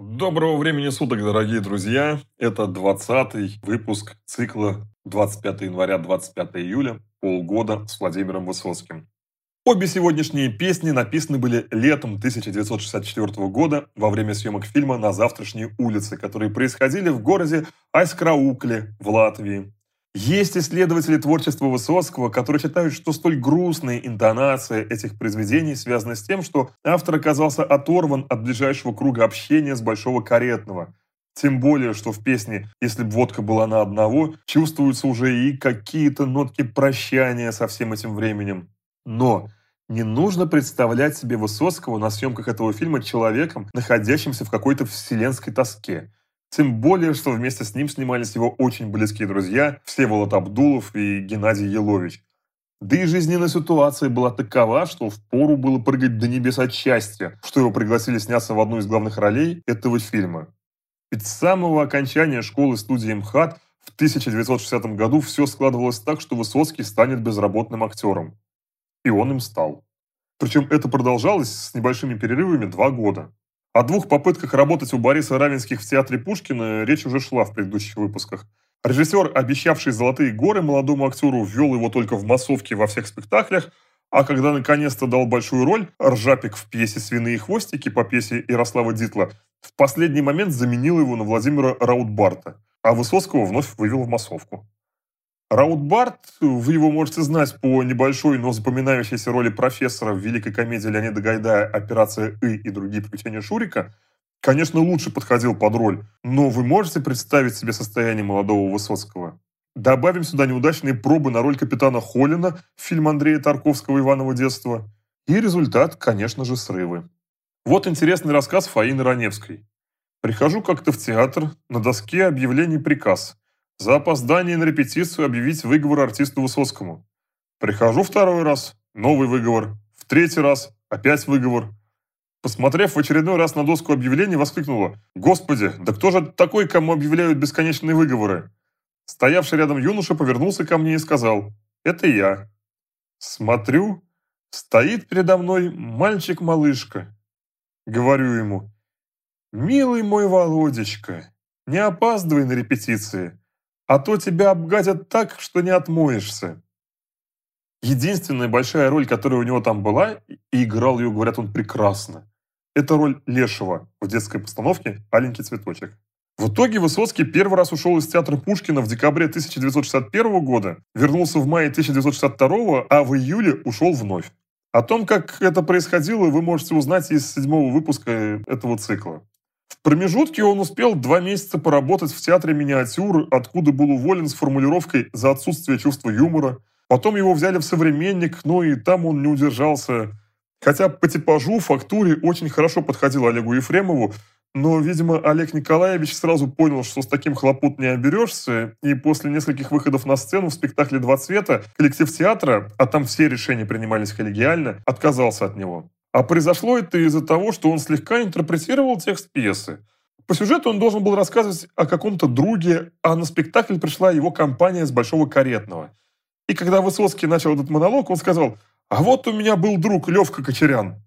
Доброго времени суток, дорогие друзья! Это 20-й выпуск цикла 25 января 25 июля полгода с Владимиром Высоцким. Обе сегодняшние песни написаны были летом 1964 года во время съемок фильма «На завтрашней улице», которые происходили в городе Айскраукле в Латвии. Есть исследователи творчества Высоцкого, которые считают, что столь грустная интонация этих произведений связана с тем, что автор оказался оторван от ближайшего круга общения с Большого Каретного. Тем более, что в песне «Если б водка была на одного» чувствуются уже и какие-то нотки прощания со всем этим временем. Но не нужно представлять себе Высоцкого на съемках этого фильма человеком, находящимся в какой-то вселенской тоске. Тем более, что вместе с ним снимались его очень близкие друзья Всеволод Абдулов и Геннадий Елович. Да и жизненная ситуация была такова, что впору было прыгать до небес от счастья, что его пригласили сняться в одну из главных ролей этого фильма. Ведь с самого окончания школы студии МХАТ в 1960 году все складывалось так, что Высоцкий станет безработным актером. И он им стал. Причем это продолжалось с небольшими перерывами два года. О двух попытках работать у Бориса Равенских в театре Пушкина речь уже шла в предыдущих выпусках. Режиссер, обещавший «Золотые горы» молодому актеру, ввел его только в массовке во всех спектаклях, а когда наконец-то дал большую роль, Ржапик в пьесе «Свиные хвостики» по пьесе Ярослава Дитла в последний момент заменил его на Владимира Раутбарта, а Высоцкого вновь вывел в массовку. Раутбарт, вы его можете знать по небольшой, но запоминающейся роли профессора в великой комедии Леонида Гайдая «Операция И» и другие приключения Шурика, конечно, лучше подходил под роль, но вы можете представить себе состояние молодого Высоцкого? Добавим сюда неудачные пробы на роль капитана Холлина в фильм Андрея Тарковского «Иваново детство». И результат, конечно же, срывы. Вот интересный рассказ Фаины Раневской. «Прихожу как-то в театр, на доске объявлений приказ – за опоздание на репетицию объявить выговор артисту Высоцкому. Прихожу второй раз, новый выговор. В третий раз опять выговор. Посмотрев в очередной раз на доску объявлений, воскликнула «Господи, да кто же такой, кому объявляют бесконечные выговоры?» Стоявший рядом юноша повернулся ко мне и сказал «Это я». Смотрю, стоит передо мной мальчик-малышка. Говорю ему «Милый мой Володечка, не опаздывай на репетиции а то тебя обгадят так, что не отмоешься. Единственная большая роль, которая у него там была, и играл ее, говорят, он прекрасно, это роль Лешего в детской постановке «Аленький цветочек». В итоге Высоцкий первый раз ушел из театра Пушкина в декабре 1961 года, вернулся в мае 1962, а в июле ушел вновь. О том, как это происходило, вы можете узнать из седьмого выпуска этого цикла. В промежутке он успел два месяца поработать в театре миниатюр, откуда был уволен с формулировкой «за отсутствие чувства юмора». Потом его взяли в «Современник», но и там он не удержался. Хотя по типажу, фактуре очень хорошо подходил Олегу Ефремову, но, видимо, Олег Николаевич сразу понял, что с таким хлопот не оберешься, и после нескольких выходов на сцену в спектакле «Два цвета» коллектив театра, а там все решения принимались коллегиально, отказался от него. А произошло это из-за того, что он слегка интерпретировал текст пьесы. По сюжету он должен был рассказывать о каком-то друге, а на спектакль пришла его компания с Большого Каретного. И когда Высоцкий начал этот монолог, он сказал «А вот у меня был друг Левка Кочерян».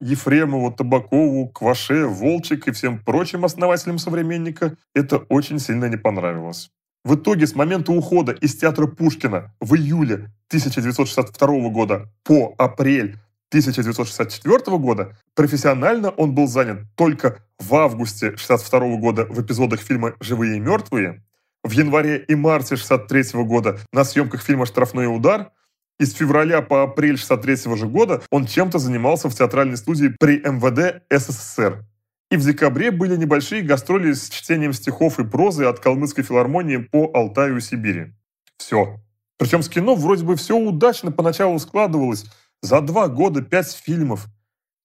Ефремову, Табакову, Кваше, Волчек и всем прочим основателям «Современника» это очень сильно не понравилось. В итоге с момента ухода из театра Пушкина в июле 1962 года по апрель 1964 года профессионально он был занят только в августе 1962 года в эпизодах фильма «Живые и мертвые», в январе и марте 1963 года на съемках фильма «Штрафной удар», из февраля по апрель 1963 же года он чем-то занимался в театральной студии при МВД СССР. И в декабре были небольшие гастроли с чтением стихов и прозы от Калмыцкой филармонии по Алтаю и Сибири. Все. Причем с кино вроде бы все удачно поначалу складывалось, за два года пять фильмов.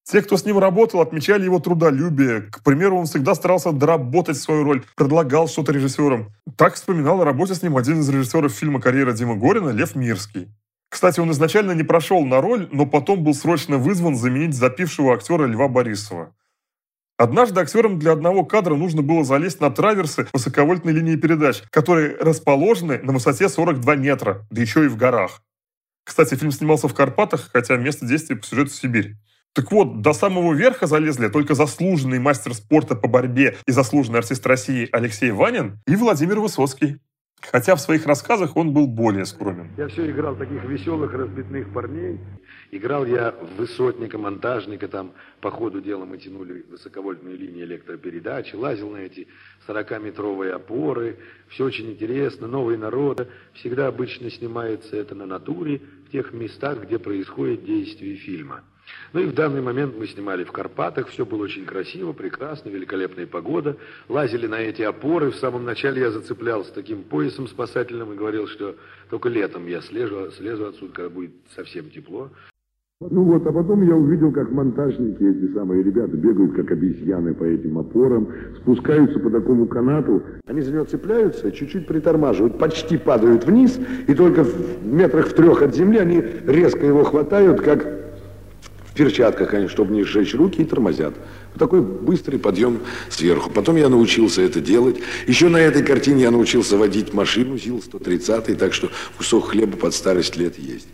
Те, кто с ним работал, отмечали его трудолюбие. К примеру, он всегда старался доработать свою роль, предлагал что-то режиссерам. Так вспоминал о работе с ним один из режиссеров фильма «Карьера Димы Горина» Лев Мирский. Кстати, он изначально не прошел на роль, но потом был срочно вызван заменить запившего актера Льва Борисова. Однажды актерам для одного кадра нужно было залезть на траверсы высоковольтной линии передач, которые расположены на высоте 42 метра, да еще и в горах. Кстати, фильм снимался в Карпатах, хотя место действия по сюжету Сибирь. Так вот, до самого верха залезли только заслуженный мастер спорта по борьбе и заслуженный артист России Алексей Ванин и Владимир Высоцкий. Хотя в своих рассказах он был более скромен. Я все играл таких веселых, разбитных парней. Играл я высотника, монтажника, там по ходу дела мы тянули высоковольтные линии электропередачи, лазил на эти 40-метровые опоры. Все очень интересно, новый народ. Всегда обычно снимается это на натуре, в тех местах, где происходит действие фильма. Ну и в данный момент мы снимали в Карпатах, все было очень красиво, прекрасно, великолепная погода. Лазили на эти опоры, в самом начале я зацеплялся таким поясом спасательным и говорил, что только летом я слежу, слезу отсюда, когда будет совсем тепло. Ну вот, а потом я увидел, как монтажники, эти самые ребята, бегают, как обезьяны по этим опорам, спускаются по такому канату. Они за него цепляются, чуть-чуть притормаживают, почти падают вниз, и только в метрах в трех от земли они резко его хватают, как в перчатках, конечно, чтобы не сжечь руки, и тормозят. Вот такой быстрый подъем сверху. Потом я научился это делать. Еще на этой картине я научился водить машину ЗИЛ-130, так что кусок хлеба под старость лет есть.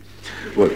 Вот.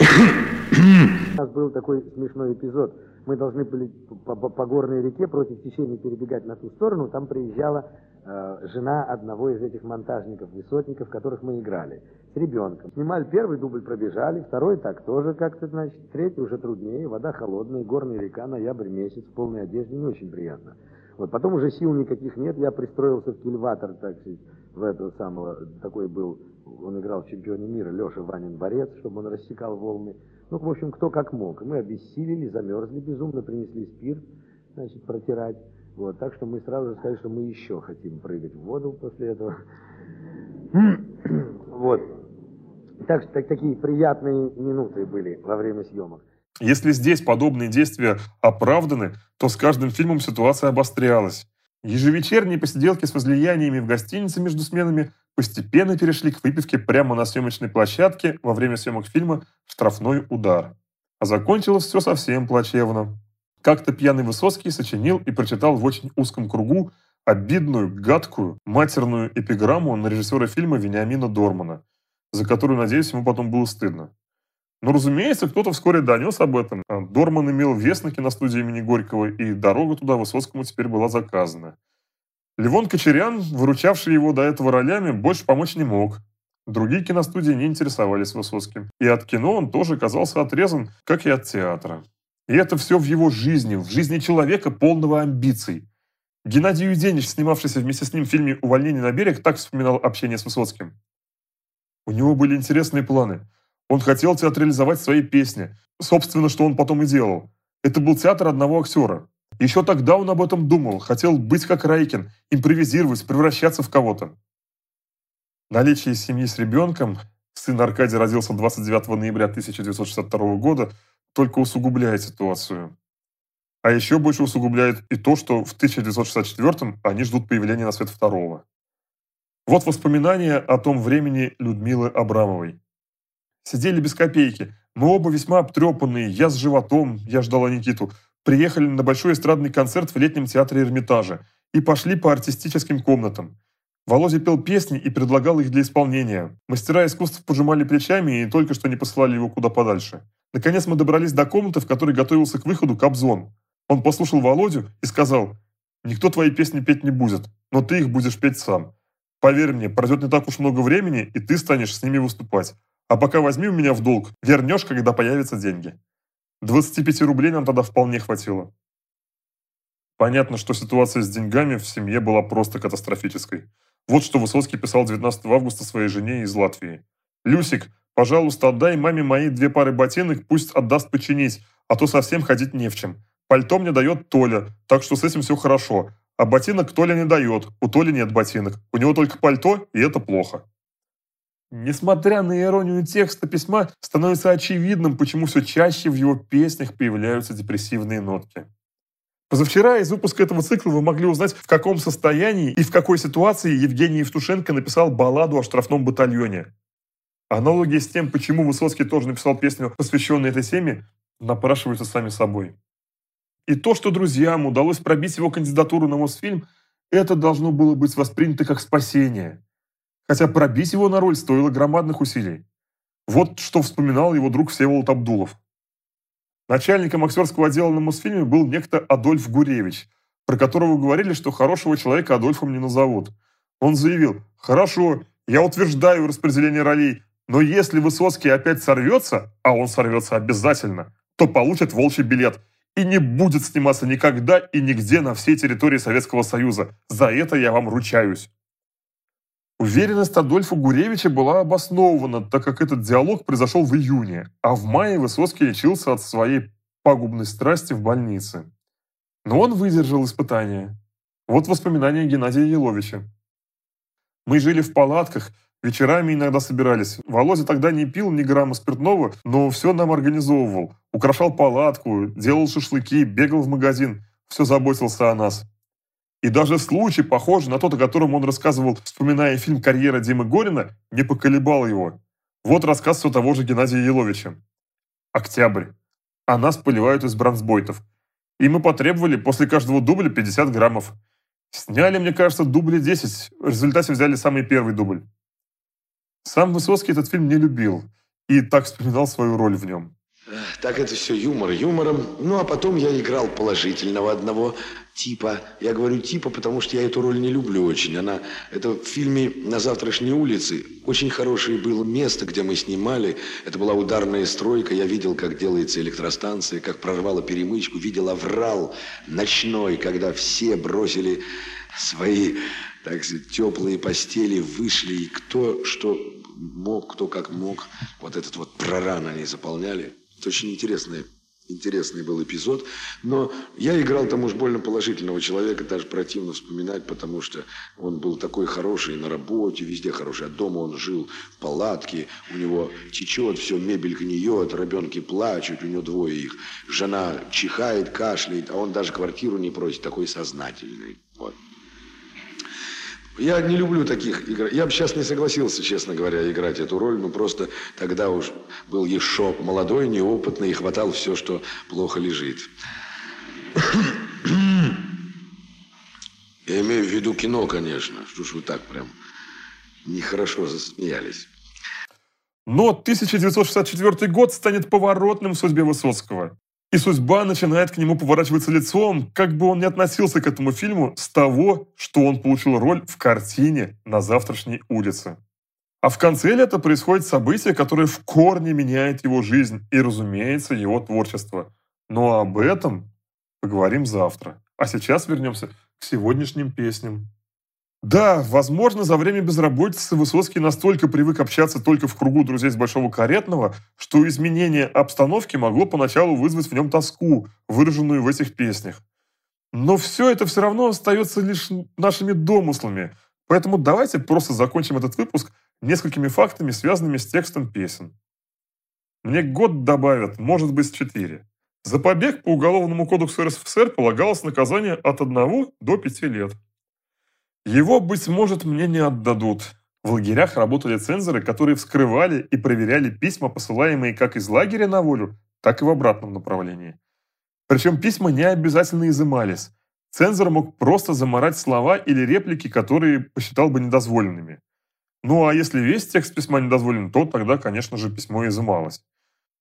У нас был такой смешной эпизод. Мы должны были по, по, по горной реке против течения перебегать на ту сторону. Там приезжала э, жена одного из этих монтажников, высотников, которых мы играли ребенком. Снимали первый дубль, пробежали, второй так тоже как-то, значит, третий уже труднее, вода холодная, горная река, ноябрь месяц, в полной одежде, не очень приятно. Вот, потом уже сил никаких нет, я пристроился в кильватор, так сказать, в этого самого, такой был, он играл в чемпионе мира, Леша Ванин борец, чтобы он рассекал волны. Ну, в общем, кто как мог. Мы обессилели, замерзли безумно, принесли спирт, значит, протирать. Вот, так что мы сразу же сказали, что мы еще хотим прыгать в воду после этого. Вот. Так, так, такие приятные минуты были во время съемок. Если здесь подобные действия оправданы, то с каждым фильмом ситуация обострялась. Ежевечерние посиделки с возлияниями в гостинице между сменами постепенно перешли к выпивке прямо на съемочной площадке во время съемок фильма «Штрафной удар». А закончилось все совсем плачевно. Как-то пьяный Высоцкий сочинил и прочитал в очень узком кругу обидную, гадкую, матерную эпиграмму на режиссера фильма Вениамина Дормана – за которую, надеюсь, ему потом было стыдно. Но, разумеется, кто-то вскоре донес об этом. Дорман имел вес на киностудии имени Горького, и дорога туда Высоцкому теперь была заказана. Левон Кочерян, выручавший его до этого ролями, больше помочь не мог. Другие киностудии не интересовались Высоцким. И от кино он тоже казался отрезан, как и от театра. И это все в его жизни, в жизни человека, полного амбиций. Геннадий Юденич, снимавшийся вместе с ним в фильме «Увольнение на берег», так вспоминал общение с Высоцким. У него были интересные планы. Он хотел театрализовать свои песни. Собственно, что он потом и делал. Это был театр одного актера. Еще тогда он об этом думал, хотел быть как Райкин, импровизировать, превращаться в кого-то. Наличие семьи с ребенком, сын Аркадий родился 29 ноября 1962 года, только усугубляет ситуацию. А еще больше усугубляет и то, что в 1964 они ждут появления на свет второго. Вот воспоминания о том времени Людмилы Абрамовой. Сидели без копейки. Мы оба весьма обтрепанные, я с животом, я ждала Никиту. Приехали на большой эстрадный концерт в летнем театре Эрмитажа и пошли по артистическим комнатам. Володя пел песни и предлагал их для исполнения. Мастера искусств пожимали плечами и только что не посылали его куда подальше. Наконец мы добрались до комнаты, в которой готовился к выходу Кобзон. Он послушал Володю и сказал, «Никто твои песни петь не будет, но ты их будешь петь сам. Поверь мне, пройдет не так уж много времени, и ты станешь с ними выступать. А пока возьми у меня в долг, вернешь, когда появятся деньги. 25 рублей нам тогда вполне хватило. Понятно, что ситуация с деньгами в семье была просто катастрофической. Вот что Высоцкий писал 19 августа своей жене из Латвии. «Люсик, пожалуйста, отдай маме мои две пары ботинок, пусть отдаст починить, а то совсем ходить не в чем. Пальто мне дает Толя, так что с этим все хорошо. А ботинок Толя не дает, у Толи нет ботинок, у него только пальто, и это плохо. Несмотря на иронию текста письма, становится очевидным, почему все чаще в его песнях появляются депрессивные нотки. Позавчера из выпуска этого цикла вы могли узнать, в каком состоянии и в какой ситуации Евгений Евтушенко написал балладу о штрафном батальоне. Аналогии с тем, почему Высоцкий тоже написал песню, посвященную этой теме, напрашиваются сами собой. И то, что друзьям удалось пробить его кандидатуру на Мосфильм, это должно было быть воспринято как спасение. Хотя пробить его на роль стоило громадных усилий. Вот что вспоминал его друг Всеволод Абдулов. Начальником актерского отдела на Мосфильме был некто Адольф Гуревич, про которого говорили, что хорошего человека Адольфом не назовут. Он заявил, «Хорошо, я утверждаю распределение ролей, но если Высоцкий опять сорвется, а он сорвется обязательно, то получит волчий билет и не будет сниматься никогда и нигде на всей территории Советского Союза. За это я вам ручаюсь». Уверенность Адольфа Гуревича была обоснована, так как этот диалог произошел в июне, а в мае Высоцкий лечился от своей пагубной страсти в больнице. Но он выдержал испытание. Вот воспоминания Геннадия Еловича. Мы жили в палатках, вечерами иногда собирались. Володя тогда не пил ни грамма спиртного, но все нам организовывал. Украшал палатку, делал шашлыки, бегал в магазин. Все заботился о нас. И даже случай, похожий на тот, о котором он рассказывал, вспоминая фильм «Карьера Димы Горина», не поколебал его. Вот рассказ все того же Геннадия Еловича. Октябрь. А нас поливают из бронзбойтов. И мы потребовали после каждого дубля 50 граммов. Сняли, мне кажется, дубли 10. В результате взяли самый первый дубль. Сам Высоцкий этот фильм не любил и так вспоминал свою роль в нем. Так это все юмор юмором. Ну, а потом я играл положительного одного типа. Я говорю типа, потому что я эту роль не люблю очень. Она, это в фильме «На завтрашней улице». Очень хорошее было место, где мы снимали. Это была ударная стройка. Я видел, как делается электростанция, как прорвало перемычку. Видел аврал ночной, когда все бросили свои, так сказать, теплые постели, вышли. И кто что мог, кто как мог. Вот этот вот проран они заполняли. Это очень интересный, интересный был эпизод. Но я играл там уж больно положительного человека, даже противно вспоминать, потому что он был такой хороший на работе, везде хороший. А дома он жил в палатке, у него течет все, мебель гниет, ребенки плачут, у него двое их. Жена чихает, кашляет, а он даже квартиру не просит, такой сознательный. Вот. Я не люблю таких игр. Я бы сейчас не согласился, честно говоря, играть эту роль, но просто тогда уж был еще молодой, неопытный и хватал все, что плохо лежит. Я имею в виду кино, конечно. Что ж вы так прям нехорошо засмеялись. Но 1964 год станет поворотным в судьбе Высоцкого. И судьба начинает к нему поворачиваться лицом, как бы он ни относился к этому фильму, с того, что он получил роль в картине на завтрашней улице. А в конце лета происходит событие, которое в корне меняет его жизнь и, разумеется, его творчество. Но об этом поговорим завтра. А сейчас вернемся к сегодняшним песням. Да, возможно, за время безработицы Высоцкий настолько привык общаться только в кругу друзей с Большого Каретного, что изменение обстановки могло поначалу вызвать в нем тоску, выраженную в этих песнях. Но все это все равно остается лишь нашими домыслами, поэтому давайте просто закончим этот выпуск несколькими фактами, связанными с текстом песен. Мне год добавят, может быть, четыре. За побег по Уголовному кодексу РСФСР полагалось наказание от 1 до 5 лет. Его, быть может, мне не отдадут. В лагерях работали цензоры, которые вскрывали и проверяли письма, посылаемые как из лагеря на волю, так и в обратном направлении. Причем письма не обязательно изымались. Цензор мог просто заморать слова или реплики, которые посчитал бы недозволенными. Ну а если весь текст письма недозволен, то тогда, конечно же, письмо изымалось.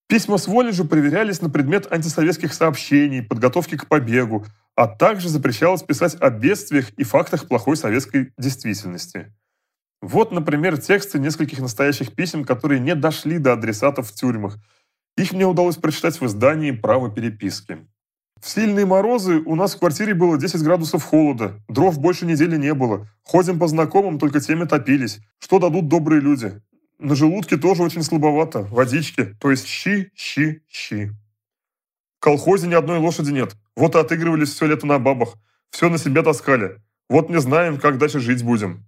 Письма с воли же проверялись на предмет антисоветских сообщений, подготовки к побегу, а также запрещалось писать о бедствиях и фактах плохой советской действительности. Вот, например, тексты нескольких настоящих писем, которые не дошли до адресатов в тюрьмах. Их мне удалось прочитать в издании «Право переписки». В сильные морозы у нас в квартире было 10 градусов холода, дров больше недели не было. Ходим по знакомым, только теми топились. Что дадут добрые люди? На желудке тоже очень слабовато, водички, то есть щи, щи, щи. В колхозе ни одной лошади нет, вот и отыгрывались все лето на бабах. Все на себя таскали. Вот не знаем, как дальше жить будем.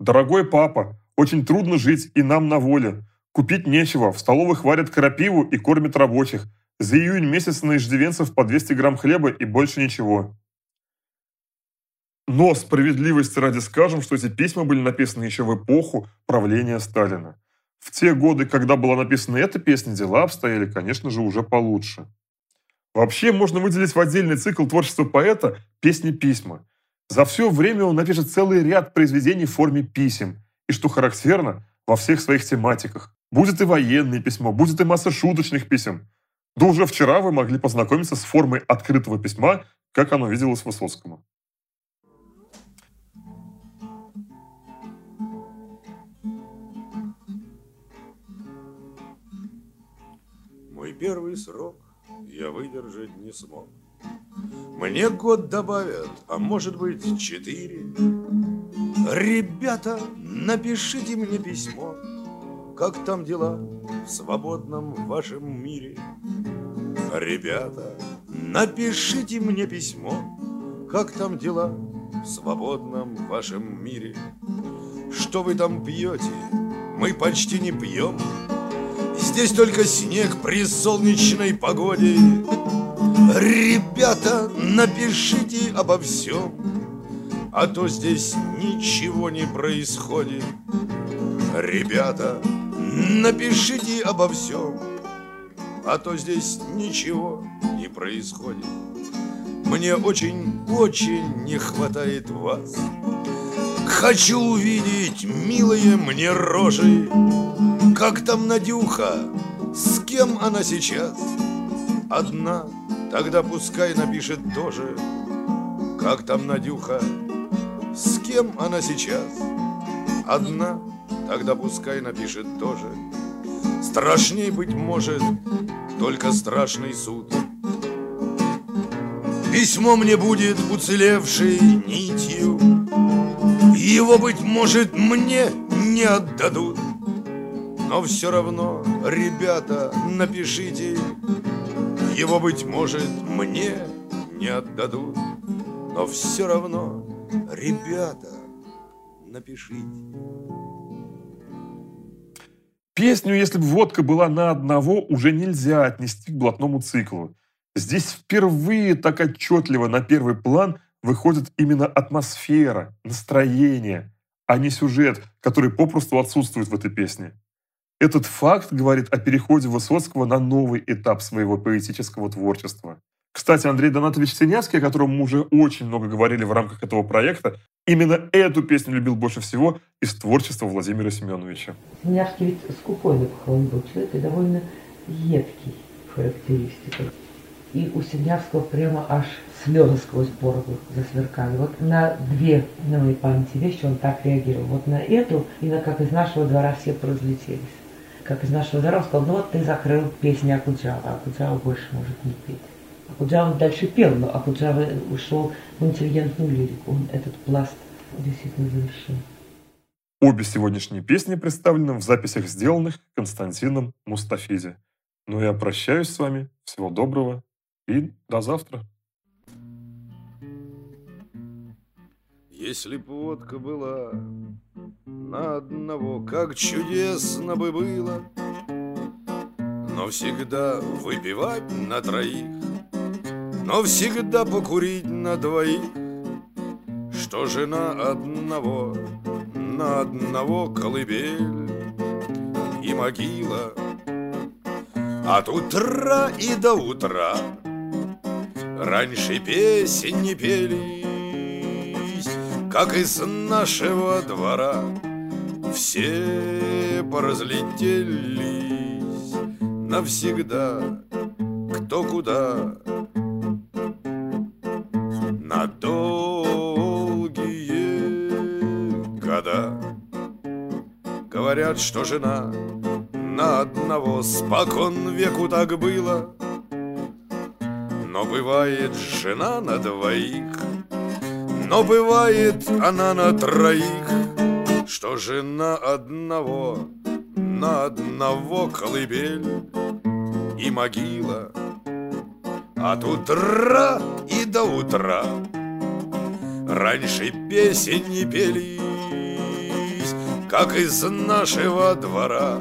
Дорогой папа, очень трудно жить и нам на воле. Купить нечего, в столовых варят крапиву и кормят рабочих. За июнь месяц на иждивенцев по 200 грамм хлеба и больше ничего. Но справедливости ради скажем, что эти письма были написаны еще в эпоху правления Сталина. В те годы, когда была написана эта песня, дела обстояли, конечно же, уже получше. Вообще можно выделить в отдельный цикл творчества поэта «Песни-письма». За все время он напишет целый ряд произведений в форме писем. И что характерно, во всех своих тематиках. Будет и военное письмо, будет и масса шуточных писем. Да уже вчера вы могли познакомиться с формой открытого письма, как оно виделось Высоцкому. Первый срок я выдержать не смог. Мне год добавят, а может быть четыре. Ребята, напишите мне письмо, как там дела в свободном вашем мире. Ребята, напишите мне письмо, как там дела в свободном вашем мире. Что вы там пьете? Мы почти не пьем. Здесь только снег при солнечной погоде. Ребята, напишите обо всем, а то здесь ничего не происходит. Ребята, напишите обо всем, а то здесь ничего не происходит. Мне очень-очень не хватает вас. Хочу увидеть милые мне рожи, как там Надюха, с кем она сейчас? Одна, тогда пускай напишет тоже, как там Надюха, с кем она сейчас? Одна, тогда пускай напишет тоже. Страшней, быть может, только страшный суд. Письмо мне будет уцелевшей нитью, Его, быть может, мне не отдадут. Но все равно, ребята, напишите, Его, быть может, мне не отдадут. Но все равно, ребята, напишите. Песню «Если бы водка была на одного» уже нельзя отнести к блатному циклу. Здесь впервые так отчетливо на первый план выходит именно атмосфера, настроение, а не сюжет, который попросту отсутствует в этой песне. Этот факт говорит о переходе Высоцкого на новый этап своего поэтического творчества. Кстати, Андрей Донатович Синявский, о котором мы уже очень много говорили в рамках этого проекта, именно эту песню любил больше всего из творчества Владимира Семеновича. Синявский ведь скупой на похорон был человек и довольно едкий в характеристиках. И у Синявского прямо аж слезы сквозь бороду засверкали. Вот на две на моей памяти вещи он так реагировал. Вот на эту и на «Как из нашего двора все поразлетелись». «Как из нашего двора» он сказал, ну вот ты закрыл песни Акуджава, Акуджава больше может не петь. Акуджава дальше пел, но Акуджава ушел в интеллигентную лирику. Он этот пласт действительно завершил. Обе сегодняшние песни представлены в записях, сделанных Константином Мустафизе. Ну я прощаюсь с вами. Всего доброго и до завтра. Если б водка была на одного, как чудесно бы было, Но всегда выпивать на троих, но всегда покурить на двоих, Что жена одного, на одного колыбель и могила. От утра и до утра Раньше песен не пелись, как из нашего двора. Все поразлетелись навсегда, кто куда. На долгие года Говорят, что жена на одного спокон веку так было. Но бывает жена на двоих, но бывает она на троих, Что жена одного на одного колыбель и могила. От утра и до утра. Раньше песен не пелись, Как из нашего двора.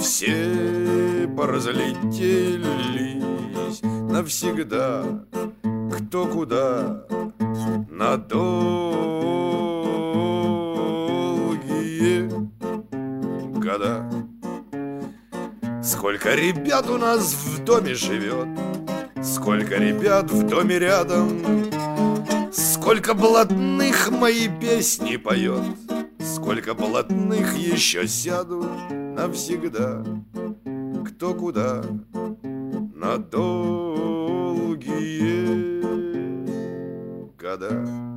Все поразлетелись навсегда, кто куда, на долгие года. Сколько ребят у нас в доме живет, сколько ребят в доме рядом, сколько блатных мои песни поет, сколько блатных еще сядут навсегда, кто куда на долгие года.